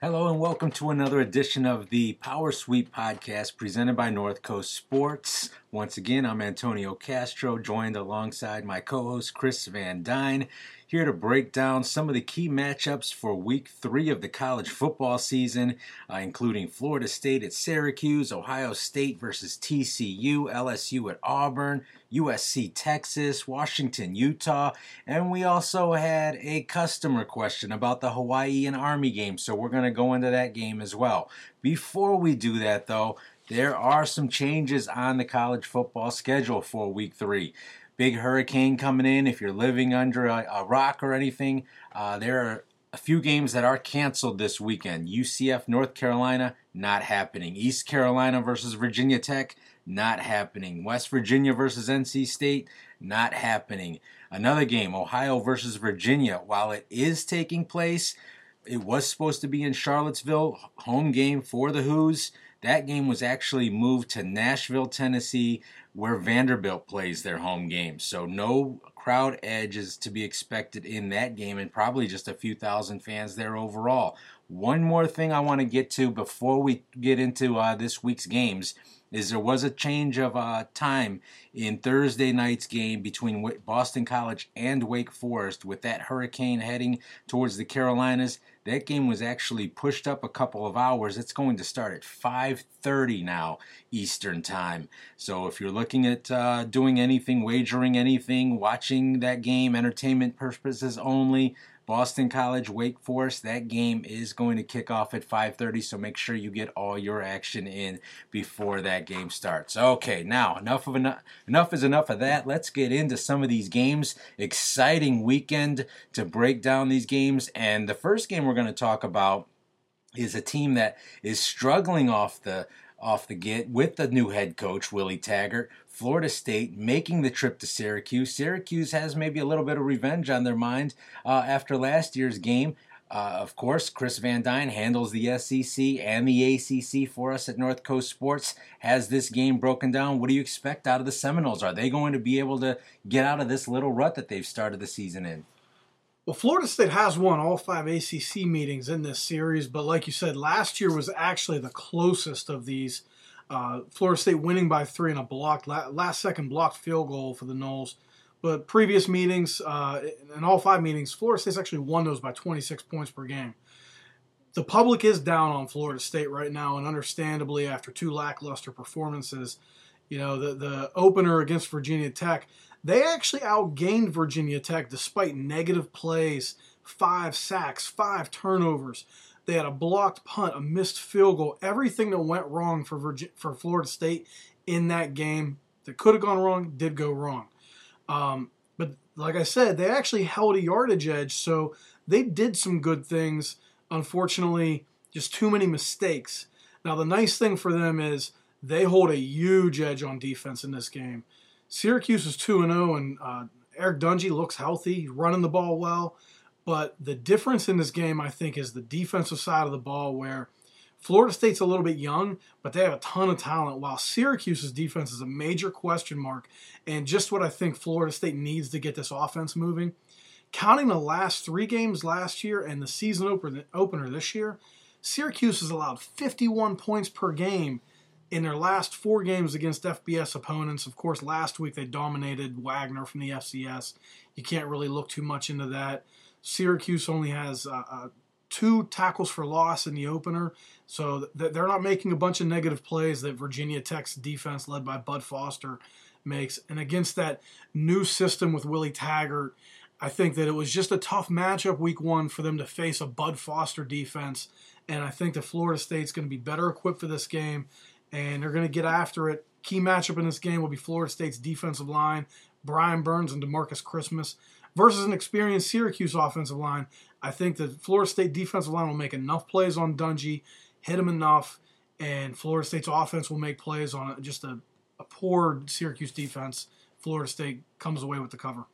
Hello and welcome to another edition of the Power Sweep podcast presented by North Coast Sports. Once again, I'm Antonio Castro, joined alongside my co host Chris Van Dyne, here to break down some of the key matchups for week three of the college football season, uh, including Florida State at Syracuse, Ohio State versus TCU, LSU at Auburn, USC Texas, Washington Utah, and we also had a customer question about the Hawaii and Army game, so we're going to go into that game as well. Before we do that, though, there are some changes on the college football schedule for week three big hurricane coming in. If you're living under a, a rock or anything, uh, there are a few games that are canceled this weekend. UCF North Carolina, not happening. East Carolina versus Virginia Tech, not happening. West Virginia versus NC State, not happening. Another game, Ohio versus Virginia, while it is taking place, it was supposed to be in Charlottesville, home game for the Hoos. That game was actually moved to Nashville, Tennessee, where Vanderbilt plays their home game. So no crowd edge is to be expected in that game, and probably just a few thousand fans there overall. One more thing I want to get to before we get into uh, this week's games is there was a change of uh, time in Thursday night's game between Boston College and Wake Forest with that hurricane heading towards the Carolinas. That game was actually pushed up a couple of hours. It's going to start at 5:30 now Eastern Time. So if you're looking at uh, doing anything, wagering anything, watching that game, entertainment purposes only, Boston College, Wake Forest. That game is going to kick off at 5:30, so make sure you get all your action in before that game starts. Okay, now enough of enough, enough is enough of that. Let's get into some of these games. Exciting weekend to break down these games, and the first game we're going to talk about is a team that is struggling off the off the get with the new head coach Willie Taggart. Florida State making the trip to Syracuse. Syracuse has maybe a little bit of revenge on their mind uh, after last year's game. Uh, of course, Chris Van Dyne handles the SEC and the ACC for us at North Coast Sports. Has this game broken down? What do you expect out of the Seminoles? Are they going to be able to get out of this little rut that they've started the season in? Well, Florida State has won all five ACC meetings in this series, but like you said, last year was actually the closest of these uh, Florida State winning by three in a blocked last second blocked field goal for the Noles. But previous meetings, uh, in all five meetings, Florida State's actually won those by 26 points per game. The public is down on Florida State right now, and understandably, after two lackluster performances, you know the the opener against Virginia Tech, they actually outgained Virginia Tech despite negative plays, five sacks, five turnovers. They had a blocked punt, a missed field goal, everything that went wrong for Virginia, for Florida State in that game that could have gone wrong did go wrong. Um, but like I said, they actually held a yardage edge, so they did some good things. Unfortunately, just too many mistakes. Now the nice thing for them is they hold a huge edge on defense in this game. Syracuse is two and zero, oh, and uh, Eric Dungey looks healthy, running the ball well. But the difference in this game, I think, is the defensive side of the ball where Florida State's a little bit young, but they have a ton of talent, while Syracuse's defense is a major question mark and just what I think Florida State needs to get this offense moving. Counting the last three games last year and the season opener this year, Syracuse has allowed 51 points per game in their last four games against FBS opponents. Of course, last week they dominated Wagner from the FCS. You can't really look too much into that. Syracuse only has uh, uh, two tackles for loss in the opener, so th- they're not making a bunch of negative plays that Virginia Tech's defense, led by Bud Foster, makes. And against that new system with Willie Taggart, I think that it was just a tough matchup week one for them to face a Bud Foster defense. And I think that Florida State's going to be better equipped for this game, and they're going to get after it. Key matchup in this game will be Florida State's defensive line, Brian Burns and Demarcus Christmas versus an experienced Syracuse offensive line. I think the Florida State defensive line will make enough plays on Dungey, hit him enough, and Florida State's offense will make plays on just a, a poor Syracuse defense. Florida State comes away with the cover.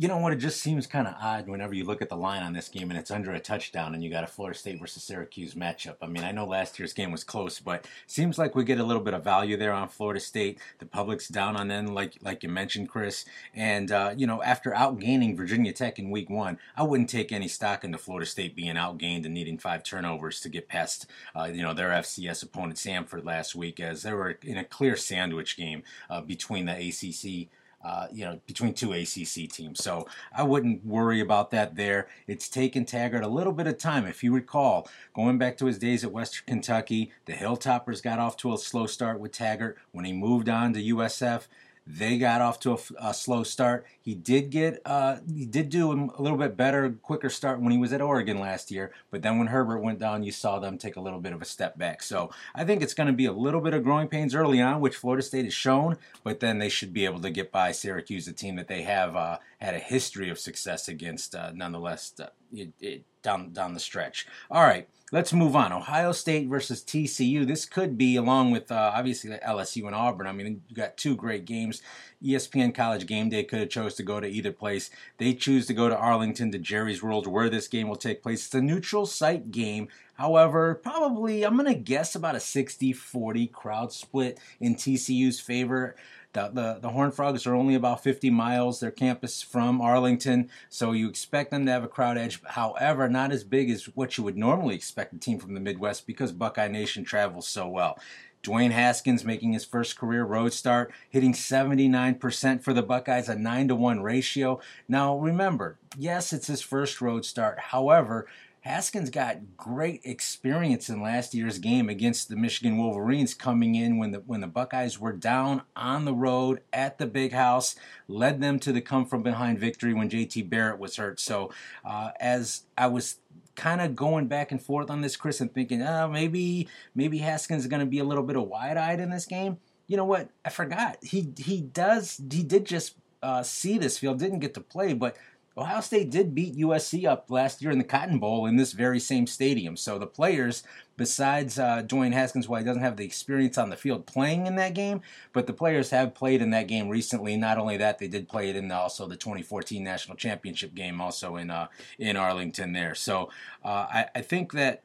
You know what? It just seems kind of odd whenever you look at the line on this game and it's under a touchdown and you got a Florida State versus Syracuse matchup. I mean, I know last year's game was close, but seems like we get a little bit of value there on Florida State. The public's down on them, like like you mentioned, Chris. And uh, you know, after outgaining Virginia Tech in Week One, I wouldn't take any stock into Florida State being outgained and needing five turnovers to get past uh, you know their FCS opponent Samford last week, as they were in a clear sandwich game uh, between the ACC uh, you know, between two ACC teams. So I wouldn't worry about that there. It's taken Taggart a little bit of time. If you recall, going back to his days at Western Kentucky, the Hilltoppers got off to a slow start with Taggart. When he moved on to USF, they got off to a, a slow start. He did get, uh, he did do a little bit better, quicker start when he was at Oregon last year. But then when Herbert went down, you saw them take a little bit of a step back. So I think it's going to be a little bit of growing pains early on, which Florida State has shown. But then they should be able to get by Syracuse, a team that they have uh, had a history of success against, uh, nonetheless, uh, it, down down the stretch. All right. Let's move on. Ohio State versus TCU. This could be, along with uh, obviously LSU and Auburn. I mean, you got two great games. ESPN College Game Day could have chose to go to either place. They choose to go to Arlington to Jerry's World, where this game will take place. It's a neutral site game. However, probably I'm going to guess about a 60-40 crowd split in TCU's favor. The, the, the Frogs are only about 50 miles, their campus from Arlington, so you expect them to have a crowd edge. However, not as big as what you would normally expect a team from the Midwest because Buckeye Nation travels so well. Dwayne Haskins making his first career road start, hitting 79% for the Buckeyes, a 9 to 1 ratio. Now, remember, yes, it's his first road start. However, Haskins got great experience in last year's game against the Michigan Wolverines, coming in when the when the Buckeyes were down on the road at the Big House, led them to the come from behind victory when J.T. Barrett was hurt. So, uh, as I was kind of going back and forth on this, Chris, and thinking, oh, maybe maybe Haskins is going to be a little bit of wide eyed in this game. You know what? I forgot. He he does he did just uh, see this field, didn't get to play, but Ohio State did beat USC up last year in the Cotton Bowl in this very same stadium. So the players, besides uh, Dwayne Haskins, while he doesn't have the experience on the field playing in that game, but the players have played in that game recently. Not only that, they did play it in also the 2014 national championship game, also in uh, in Arlington there. So uh, I, I think that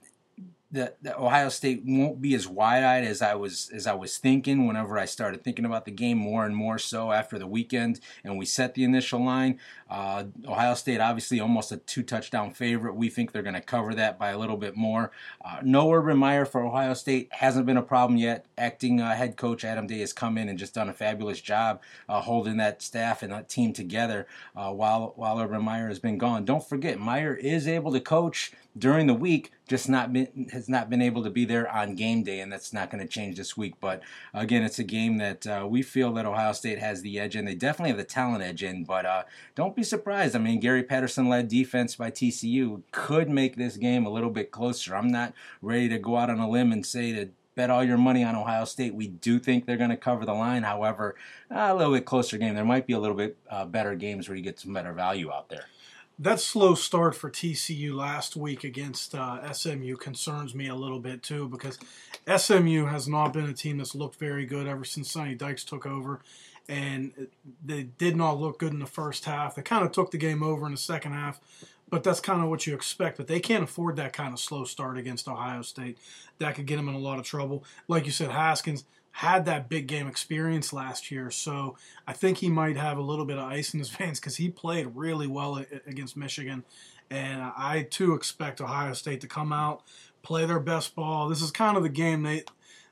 that Ohio State won't be as wide-eyed as I was as I was thinking whenever I started thinking about the game more and more so after the weekend and we set the initial line. Uh, Ohio State obviously almost a two-touchdown favorite. We think they're going to cover that by a little bit more. Uh, no Urban Meyer for Ohio State hasn't been a problem yet. Acting uh, head coach Adam Day has come in and just done a fabulous job uh, holding that staff and that team together uh, while while Urban Meyer has been gone. Don't forget Meyer is able to coach during the week just not been has not been able to be there on game day, and that's not going to change this week. But again, it's a game that uh, we feel that Ohio State has the edge in. They definitely have the talent edge in, but uh, don't be surprised. I mean, Gary Patterson led defense by TCU could make this game a little bit closer. I'm not ready to go out on a limb and say to bet all your money on Ohio State. We do think they're going to cover the line. However, a little bit closer game. There might be a little bit uh, better games where you get some better value out there that slow start for TCU last week against uh, SMU concerns me a little bit too because SMU has not been a team that's looked very good ever since Sonny Dykes took over, and they did not look good in the first half. They kind of took the game over in the second half, but that's kind of what you expect. But they can't afford that kind of slow start against Ohio State. That could get them in a lot of trouble. Like you said, Haskins had that big game experience last year, so I think he might have a little bit of ice in his veins because he played really well against Michigan. And I too expect Ohio State to come out, play their best ball. This is kind of the game they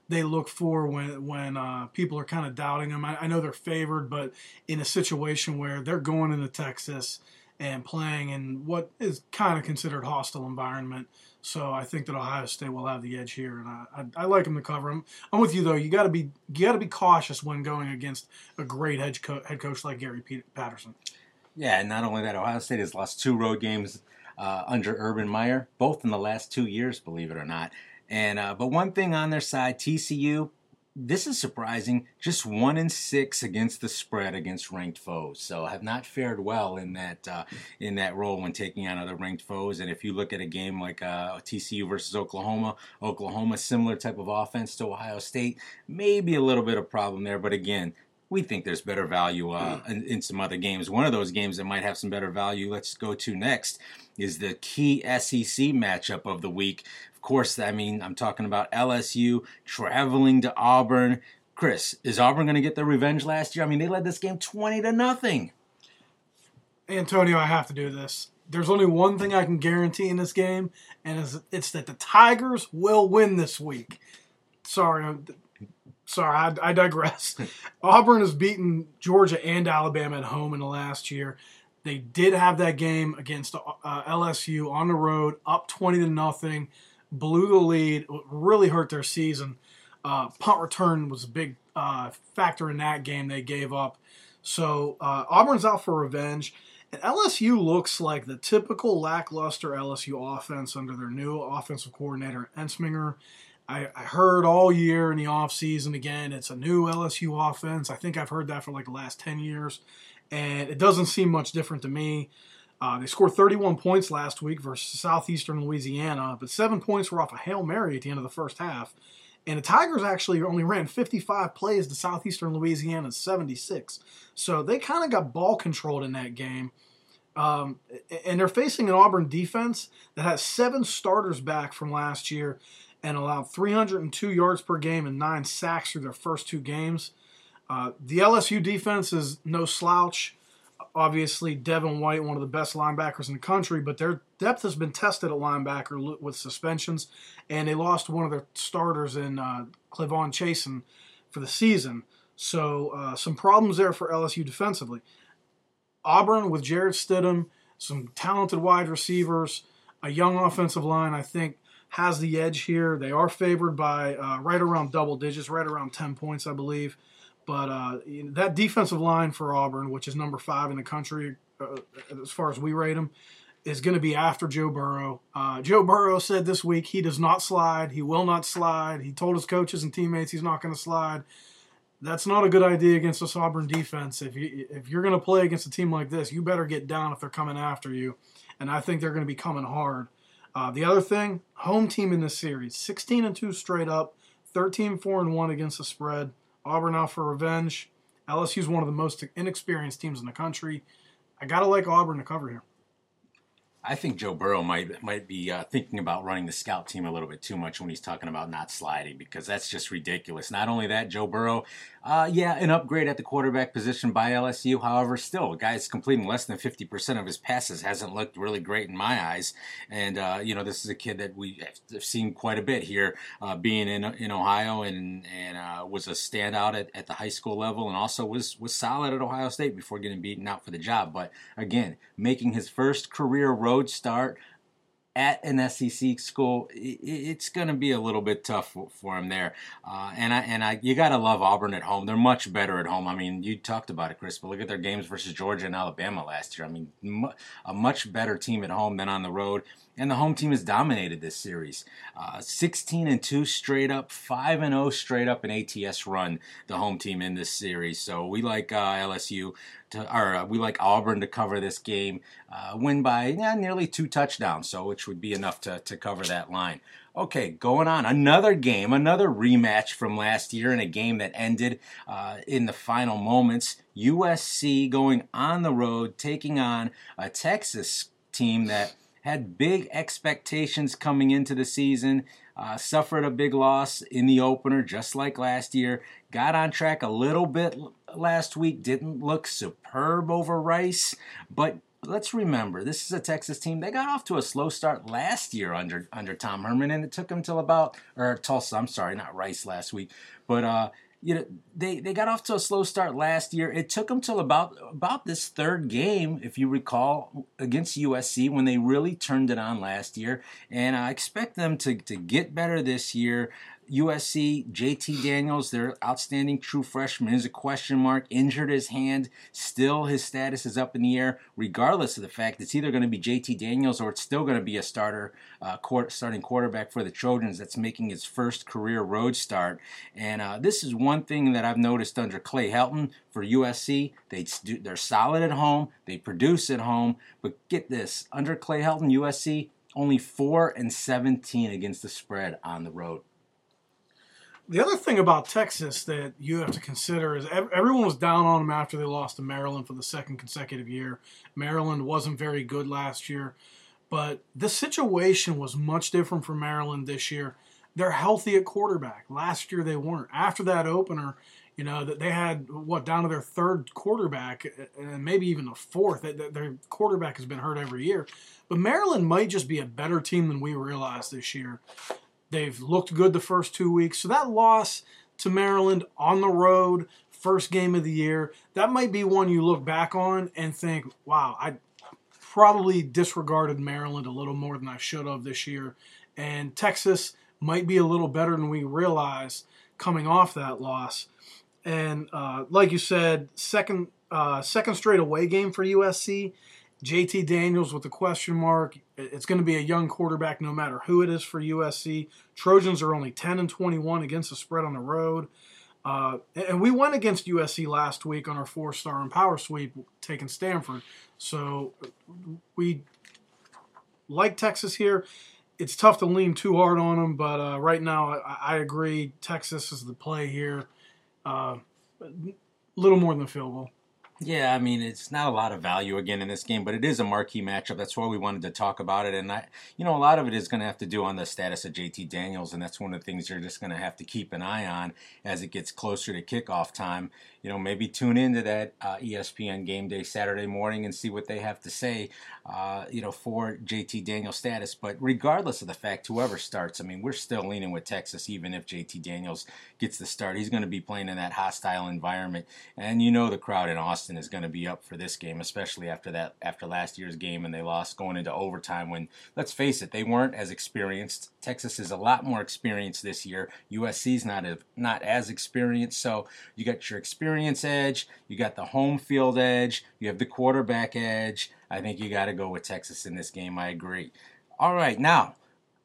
they look for when when uh, people are kind of doubting them. I, I know they're favored, but in a situation where they're going into Texas and playing in what is kind of considered hostile environment, so I think that Ohio State will have the edge here, and I, I, I like them to cover them. I'm with you though. You got to be you got to be cautious when going against a great head, co- head coach like Gary Patterson. Yeah, and not only that, Ohio State has lost two road games uh, under Urban Meyer, both in the last two years, believe it or not. And uh, but one thing on their side, TCU this is surprising. Just one in six against the spread against ranked foes. So have not fared well in that uh, in that role when taking on other ranked foes. And if you look at a game like uh, TCU versus Oklahoma, Oklahoma similar type of offense to Ohio State, maybe a little bit of problem there. But again, we think there's better value uh, in, in, some other games. One of those games that might have some better value, let's go to next, is the key SEC matchup of the week. Of course, I mean, I'm talking about LSU traveling to Auburn. Chris, is Auburn going to get their revenge last year? I mean, they led this game 20 to nothing. Antonio, I have to do this. There's only one thing I can guarantee in this game, and it's that the Tigers will win this week. Sorry, sorry, I, I digress. Auburn has beaten Georgia and Alabama at home in the last year. They did have that game against uh, LSU on the road, up twenty to nothing, blew the lead, really hurt their season. Uh, punt return was a big uh, factor in that game. They gave up, so uh, Auburn's out for revenge. And LSU looks like the typical lackluster LSU offense under their new offensive coordinator, Ensminger. I, I heard all year in the offseason again, it's a new LSU offense. I think I've heard that for like the last 10 years, and it doesn't seem much different to me. Uh, they scored 31 points last week versus Southeastern Louisiana, but seven points were off a Hail Mary at the end of the first half. And the Tigers actually only ran 55 plays to Southeastern Louisiana's 76. So they kind of got ball controlled in that game. Um, and they're facing an Auburn defense that has seven starters back from last year and allowed 302 yards per game and nine sacks through their first two games. Uh, the LSU defense is no slouch. Obviously, Devin White, one of the best linebackers in the country, but their depth has been tested at linebacker with suspensions, and they lost one of their starters in uh, K'Lavon Chaisson for the season. So, uh, some problems there for LSU defensively. Auburn with Jarrett Stidham, some talented wide receivers, a young offensive line, I think has the edge here. They are favored by uh, right around double digits, right around 10 points, I believe. But uh, that defensive line for Auburn, which is number five in the country uh, as far as we rate them, is going to be after Joe Burrow. Uh, Joe Burrow said this week he does not slide. He will not slide. He told his coaches and teammates he's not going to slide. That's not a good idea against this Auburn defense. If you if you're going to play against a team like this, you better get down if they're coming after you. And I think they're going to be coming hard. Uh, the other thing, home team in this series, 16 and 2 straight up, 13 4 and 1 against the spread. Auburn out for revenge. LSU is one of the most inexperienced teams in the country. I gotta like Auburn to cover here. I think Joe Burrow might might be uh, thinking about running the scout team a little bit too much when he's talking about not sliding because that's just ridiculous. Not only that, Joe Burrow, uh, yeah, an upgrade at the quarterback position by LSU. However, still, a guy's completing less than fifty percent of his passes hasn't looked really great in my eyes. And uh, you know, this is a kid that we have seen quite a bit here, uh, being in in Ohio and and uh, was a standout at, at the high school level, and also was was solid at Ohio State before getting beaten out for the job. But again, making his first career road start at an SEC school, it's going to be a little bit tough for him there. Uh, and I and I, you got to love Auburn at home. They're much better at home. I mean, you talked about it, Chris. But look at their games versus Georgia and Alabama last year. I mean, a much better team at home than on the road and the home team has dominated this series. Uh, 16 and 2 straight up, 5 and 0 straight up in ATS run, the home team in this series. So we like uh, LSU to, or uh, we like Auburn to cover this game, uh, win by yeah, nearly two touchdowns, so which would be enough to, to cover that line. Okay, going on. Another game, another rematch from last year in a game that ended uh, in the final moments. USC going on the road, taking on a Texas team that had big expectations coming into the season, uh, suffered a big loss in the opener, just like last year. Got on track a little bit last week, didn't look superb over Rice, but let's remember this is a Texas team. They got off to a slow start last year under under Tom Herman, and it took them till about or Tulsa. I'm sorry, not Rice last week, but uh, you know they they got off to a slow start last year. It took them till about about this third game, if you recall, against USC when they really turned it on last year. And I expect them to to get better this year. USC, JT Daniels, their outstanding true freshman, is a question mark. Injured his hand. Still, his status is up in the air, regardless of the fact it's either going to be JT Daniels or it's still going to be a starter, uh, court, starting quarterback for the Trojans that's making his first career road start. And uh, this is one thing that I've noticed under Clay Helton for USC. They they're solid at home. They produce at home. But get this, under Clay Helton, USC only four and 17 against the spread on the road The other thing about Texas that you have to consider is everyone was down on them after they lost to Maryland for the second consecutive year. Maryland wasn't very good last year, but the situation was much different for Maryland this year. They're healthy at quarterback. Last year they weren't. After that opener, you know that they had what down to their third quarterback and maybe even a fourth. Their quarterback has been hurt every year, but Maryland might just be a better team than we realized this year. They've looked good the first two weeks. So that loss to Maryland on the road, first game of the year, that might be one you look back on and think, wow, I probably disregarded Maryland a little more than I should have this year. And Texas might be a little better than we realize coming off that loss. And uh, like you said, second uh, second straight away game for USC. JT Daniels with the question mark. It's going to be a young quarterback no matter who it is for USC. Trojans are only 10 and 21 against the spread on the road. Uh, and we went against USC last week on our four star and power sweep, taking Stanford. So we like Texas here. It's tough to lean too hard on them, but uh, right now I, I, agree. Texas is the play here. Uh, a little more than a field goal. Yeah, I mean, it's not a lot of value again in this game, but it is a marquee matchup. That's why we wanted to talk about it. And I, you know, a lot of it is going to have to do on the status of JT Daniels, and that's one of the things you're just going to have to keep an eye on as it gets closer to kickoff time you know, maybe tune into that uh, ESPN game day Saturday morning and see what they have to say, uh, you know, for JT Daniels status. But regardless of the fact, whoever starts, I mean, we're still leaning with Texas, even if JT Daniels gets the start. He's going to be playing in that hostile environment, and you know the crowd in Austin is going to be up for this game, especially after that after last year's game and they lost going into overtime. When let's face it, they weren't as experienced. Texas is a lot more experienced this year. USC's not a, not as experienced, so you got your experience edge, you got the home field edge, you have the quarterback edge. I think you got to go with Texas in this game. I agree. All right, now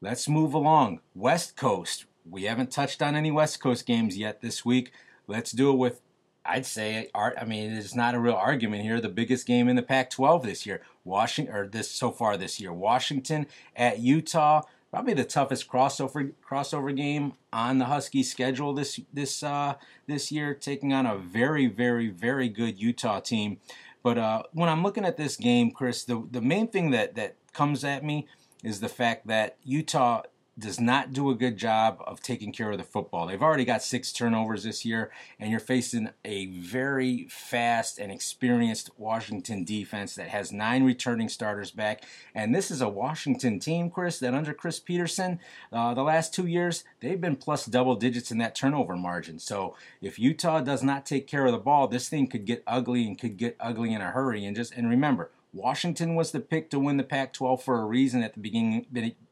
let's move along. West Coast. We haven't touched on any West Coast games yet this week. Let's do it with I'd say. I mean, it's not a real argument here. The biggest game in the Pac-12 this year, Washington, or this so far this year, Washington at Utah probably the toughest crossover crossover game on the Husky schedule this this uh, this year, taking on a very very very good Utah team. But uh, when I'm looking at this game, Chris, the the main thing that that comes at me is the fact that Utah does not do a good job of taking care of the football. They've already got six turnovers this year, and you're facing a very fast and experienced Washington defense that has nine returning starters back. And this is a Washington team, Chris, that under Chris Petersen, uh, the last two years, they've been plus double digits in that turnover margin. So if Utah does not take care of the ball, this thing could get ugly and could get ugly in a hurry. And just and remember, Washington was the pick to win the Pac-12 for a reason at the beginning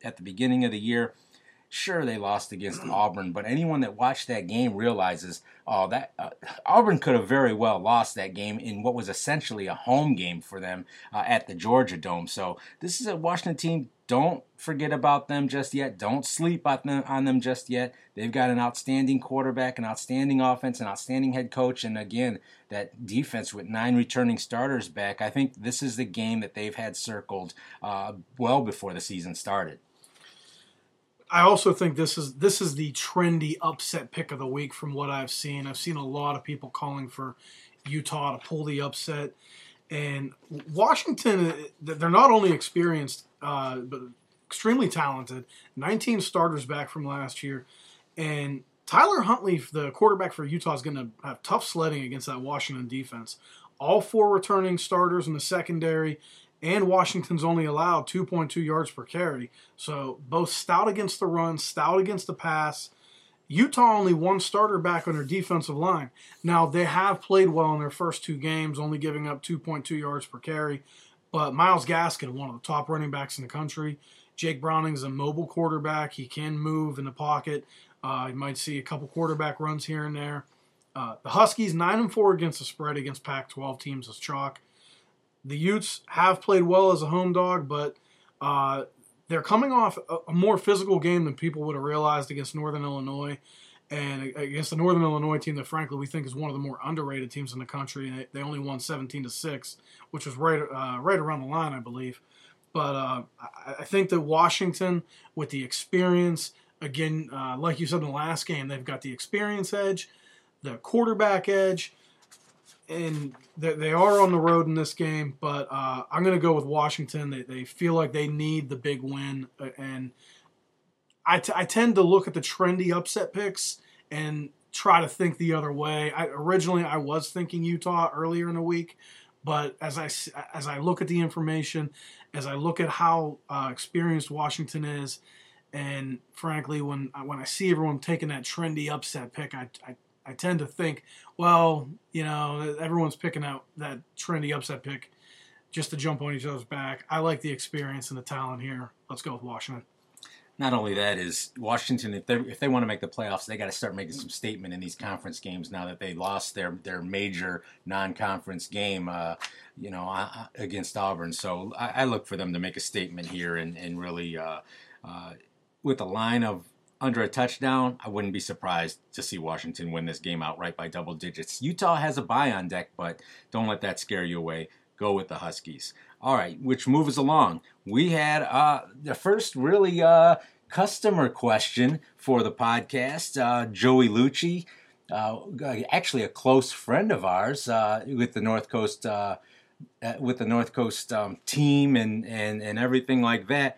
at the beginning of the year. Sure, they lost against Auburn, but anyone that watched that game realizes, oh, that uh, Auburn could have very well lost that game in what was essentially a home game for them uh, at the Georgia Dome. So this is a Washington team. Don't forget about them just yet. Don't sleep on them, on them just yet. They've got an outstanding quarterback, an outstanding offense, an outstanding head coach, and again, that defense with nine returning starters back. I think this is the game that they've had circled uh, well before the season started. I also think this is this is the trendy upset pick of the week from what I've seen. I've seen a lot of people calling for Utah to pull the upset, and Washington. They're not only experienced uh, but extremely talented. 19 starters back from last year, and Tyler Huntley, the quarterback for Utah, is going to have tough sledding against that Washington defense. All four returning starters in the secondary and Washington's only allowed 2.2 yards per carry. So both stout against the run, stout against the pass. Utah only one starter back on their defensive line. Now they have played well in their first two games, only giving up 2.2 yards per carry. But Myles Gaskin, one of the top running backs in the country. Jake Browning's a mobile quarterback. He can move in the pocket. Uh, you might see a couple quarterback runs here and there. Uh, the Huskies nine and four against the spread against Pac-12 teams as chalk the Utes have played well as a home dog, but uh, they're coming off a, a, more physical game than people would have realized against Northern Illinois and against the Northern Illinois team that, frankly, we think is one of the more underrated teams in the country. They, they only won 17 to six, which was right uh, right around the line, I believe. But uh, I, I think that Washington, with the experience, Again, uh, like you said in the last game, they've got the experience edge, the quarterback edge, and they, are on the road in this game. But uh, I'm going to go with Washington. They, they feel like they need the big win, uh, and I, t- I tend to look at the trendy upset picks and try to think the other way. I, originally, I was thinking Utah earlier in the week, but as I as I look at the information, as I look at how uh, experienced Washington is, and frankly, when when I see everyone taking that trendy upset pick, I, I I tend to think, well, you know, everyone's picking out that trendy upset pick just to jump on each other's back. I like the experience and the talent here. Let's go with Washington not only that is Washington if they if they want to make the playoffs they got to start making some statement in these conference games now that they lost their their major non-conference game uh, you know uh, against Auburn so I, I, look for them to make a statement here and and really uh, uh, with a line of under a touchdown I wouldn't be surprised to see Washington win this game outright by double digits Utah has a bye on deck but don't let that scare you away go with the Huskies. All right, which moves along. We had uh, the first really uh, customer question for the podcast. Uh, Joey Lucci, uh, actually a close friend of ours uh, with the North Coast uh, with the North Coast um, team and, and and everything like that.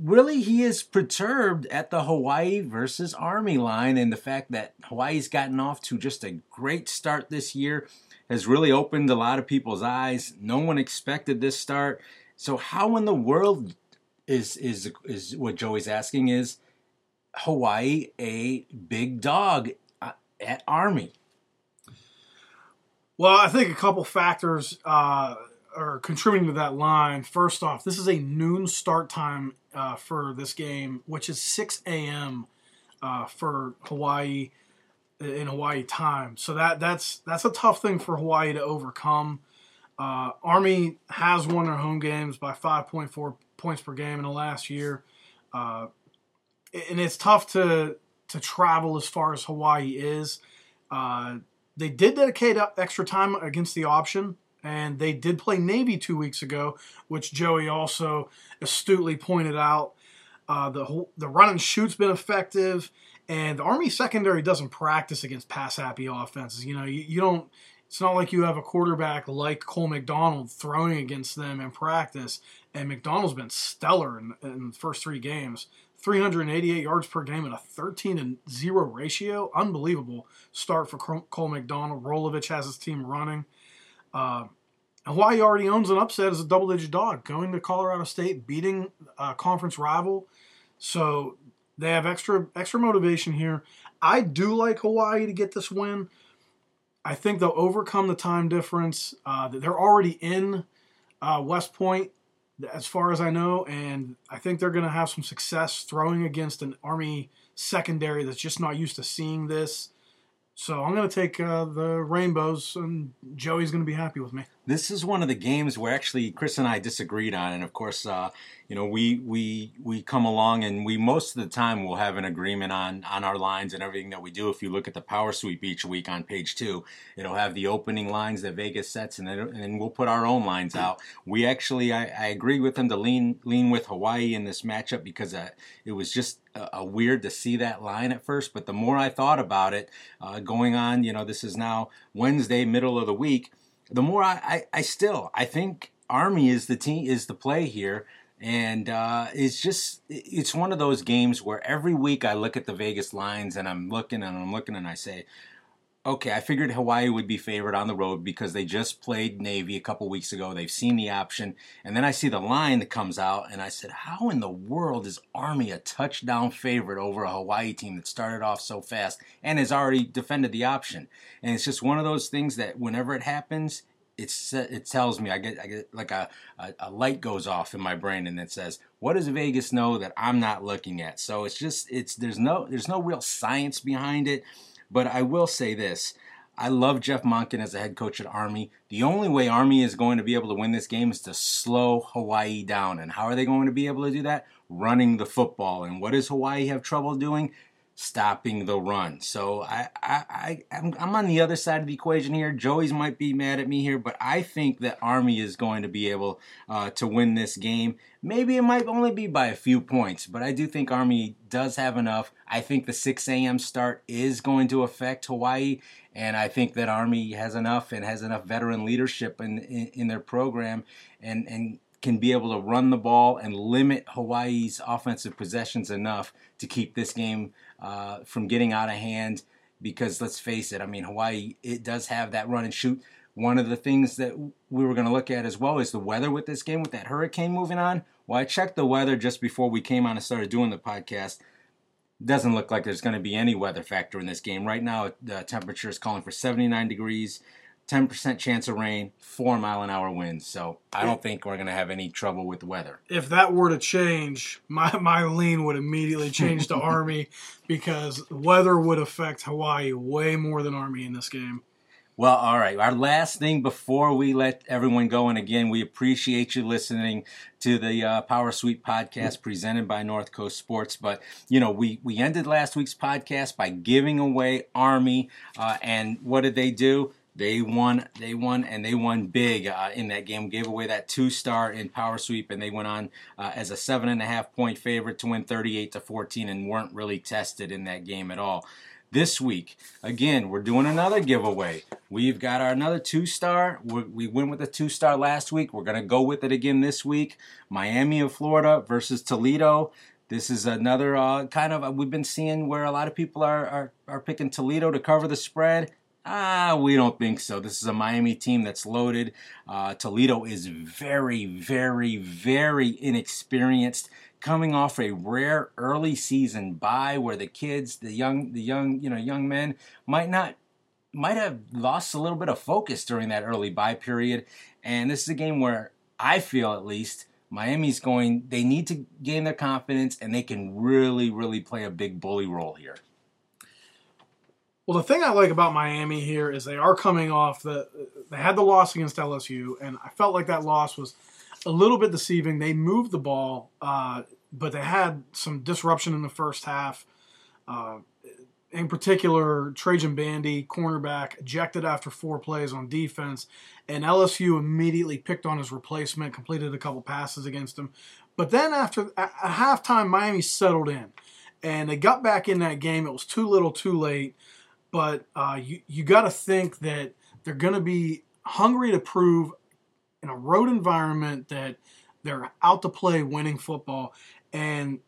Really, he is perturbed at the Hawaii versus Army line and the fact that Hawaii's gotten off to just a great start this year has really opened a lot of people's eyes. No one expected this start. So how in the world is is is what Joey's asking is Hawaii a big dog uh, at Army? Well, I think a couple factors uh, are contributing to that line. First off, this is a noon start time uh, for this game, which is 6 a.m. Uh, for Hawaii in Hawaii time. So that that's that's a tough thing for Hawaii to overcome. Uh, Army has won their home games by 5.4 points per game in the last year, uh, and it's tough to to travel as far as Hawaii is. Uh, they did dedicate extra time against the option, and they did play Navy two weeks ago, which Joey also astutely pointed out. Uh, the the run and shoot's been effective. And the Army secondary doesn't practice against pass happy offenses. You know, you, you don't. It's not like you have a quarterback like Cole McDonald throwing against them in practice. And McDonald's been stellar in, in the first three games. 388 yards per game and a 13 and 0 ratio. Unbelievable start for Cole McDonald. Rolovich has his team running. Uh, Hawaii already owns an upset as a double digit dog, going to Colorado State, beating a conference rival. So they have extra extra motivation here. I do like Hawaii to get this win. I think they'll overcome the time difference. Uh, they're already in uh, West Point, as far as I know, and I think they're going to have some success throwing against an Army secondary that's just not used to seeing this. So I'm going to take uh, the Rainbows, and Joey's going to be happy with me. This is one of the games where actually Chris and I disagreed on, and of course, uh, you know, we we we come along and we most of the time will have an agreement on on our lines and everything that we do. If you look at the power sweep each week on page two, it'll have the opening lines that Vegas sets, and then and then we'll put our own lines out. We actually, I, I agree with them to lean lean with Hawaii in this matchup because uh, it was just a weird to see that line at first, but the more I thought about it, uh, going on, you know, this is now Wednesday, middle of the week. The more I, I, I still, I think Army is the team is the play here, and uh, it's just it's one of those games where every week I look at the Vegas lines and I'm looking and I'm looking and I say, okay, I figured Hawaii would be favored on the road because they just played Navy a couple weeks ago. They've seen the option. And then I see the line that comes out, and I said, how in the world is Army a touchdown favorite over a Hawaii team that started off so fast and has already defended the option? And it's just one of those things that whenever it happens, it's it tells me I get I get like a, a, a light goes off in my brain and it says what does Vegas know that I'm not looking at so it's just it's there's no there's no real science behind it but I will say this. I love Jeff Monken as a head coach at Army. The only way Army is going to be able to win this game is to slow Hawaii down. And how are they going to be able to do that? Running the football. And what does Hawaii have trouble doing? stopping the run. So I, I, I I'm, I'm on the other side of the equation here. Joey's might be mad at me here, but I think that Army is going to be able uh, to win this game. Maybe it might only be by a few points, but I do think Army does have enough. I think the 6 a.m. start is going to affect Hawaii, and I think that Army has enough and has enough veteran leadership in, in, in their program and, and can be able to run the ball and limit Hawaii's offensive possessions enough to keep this game uh, from getting out of hand. Because let's face it, I mean, Hawaii, it does have that run and shoot. One of the things that we were going to look at as well is the weather with this game, with that hurricane moving on. Well, I checked the weather just before we came on and started doing the podcast. Doesn't look like there's going to be any weather factor in this game. Right now, the temperature is calling for 79 degrees. 10% chance of rain, 4 mile an hour winds. So I don't think we're going to have any trouble with the weather. If that were to change, my, my lean would immediately change to Army because weather would affect Hawaii way more than Army in this game. Well, all right. Our last thing before we let everyone go, and again, we appreciate you listening to the uh, Power Sweep podcast presented by North Coast Sports. But you know, we we ended last week's podcast by giving away Army, uh, and what did they do? They won. They won, and they won big uh, in that game. Gave away that two star in power sweep, and they went on uh, as a seven and a half point favorite to win 38 to 14, and weren't really tested in that game at all. This week, again, we're doing another giveaway. We've got our another two star. We went with a two star last week. We're going to go with it again this week. Miami of Florida versus Toledo. This is another uh, kind of we've been seeing where a lot of people are, are are picking Toledo to cover the spread. Ah, we don't think so. This is a Miami team that's loaded. Uh, Toledo is very, very, very inexperienced, coming off a rare early season bye where the kids, the young, the young, you know, young men might not, might have lost a little bit of focus during that early bye period. And this is a game where I feel, at least, Miami's going. They need to gain their confidence, and they can really, really play a big bully role here. Well, the thing I like about Miami here is they are coming off the they had the loss against LSU, and I felt like that loss was a little bit deceiving. They moved the ball, uh, but they had some disruption in the first half. Uh, in particular, Trajan Bandy, cornerback, ejected after four plays on defense, and LSU immediately picked on his replacement, completed a couple passes against him. But then after at halftime, Miami settled in, and they got back in that game. It was too little, too late but uh, you you got to think that they're going to be hungry to prove in a road environment that they're out to play winning football. And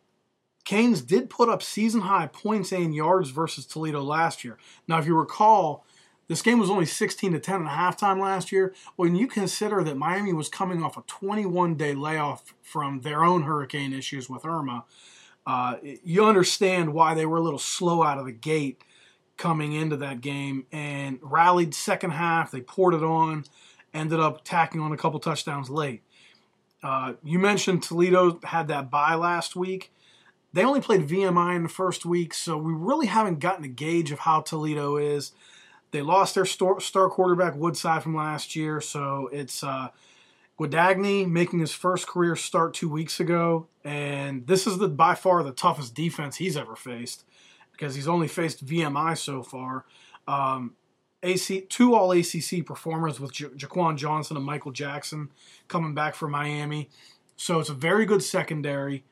Canes did put up season high points and yards versus Toledo last year. Now, if you recall, this game was only 16 to 10 at halftime last year. When you consider that Miami was coming off a 21 day layoff from their own hurricane issues with Irma, uh, you understand why they were a little slow out of the gate coming into that game and rallied second half. They poured it on, ended up tacking on a couple touchdowns late. Uh, you mentioned Toledo had that bye last week. They only played VMI in the first week, so we really haven't gotten a gauge of how Toledo is. They lost their star quarterback Woodside from last year, so it's uh, Guadagni making his first career start two weeks ago, and this is the by far the toughest defense he's ever faced because he's only faced VMI so far. Um, AC two All ACC performers with ja- Jaquan Johnson and Michael Jackson coming back for Miami. So it's a very good secondary,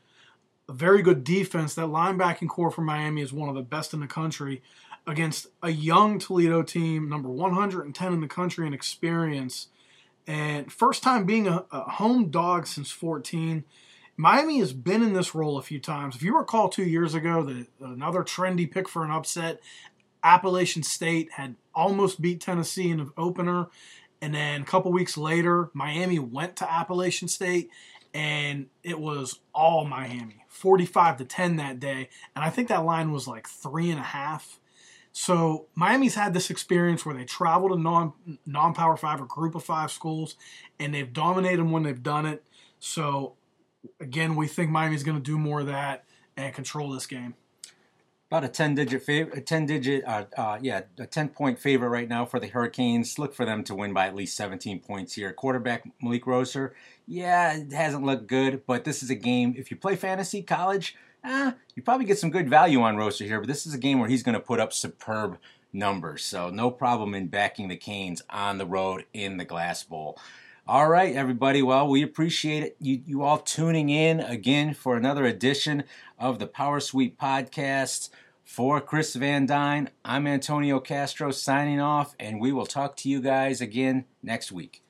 a very good defense. That linebacking corps for Miami is one of the best in the country against a young Toledo team, number 110 in the country in experience, and first time being a, a home dog since 14. Miami has been in this role a few times. If you recall two years ago, the, another trendy pick for an upset, Appalachian State had almost beat Tennessee in the opener. And then a couple weeks later, Miami went to Appalachian State and it was all Miami, 45 to 10 that day. And I think that line was like three and a half. So Miami's had this experience where they travel to non non power five or group of five schools and they've dominated them when they've done it. So again, we think Miami's going to do more of that and control this game. About a ten digit favor, a ten digit, uh, uh, yeah, a ten point favorite right now for the Hurricanes. Look for them to win by at least seventeen points here. Quarterback Malik Rosier, yeah, it hasn't looked good, but this is a game. If you play fantasy college, ah, you probably get some good value on Rosier here, but this is a game where he's going to put up superb numbers. So no problem in backing the Canes on the road in the Glass Bowl. All right, everybody. Well, we appreciate it. You, you all tuning in again for another edition of the Power Sweep podcast. For Chris Van Dyne, I'm Antonio Castro signing off, and we will talk to you guys again next week.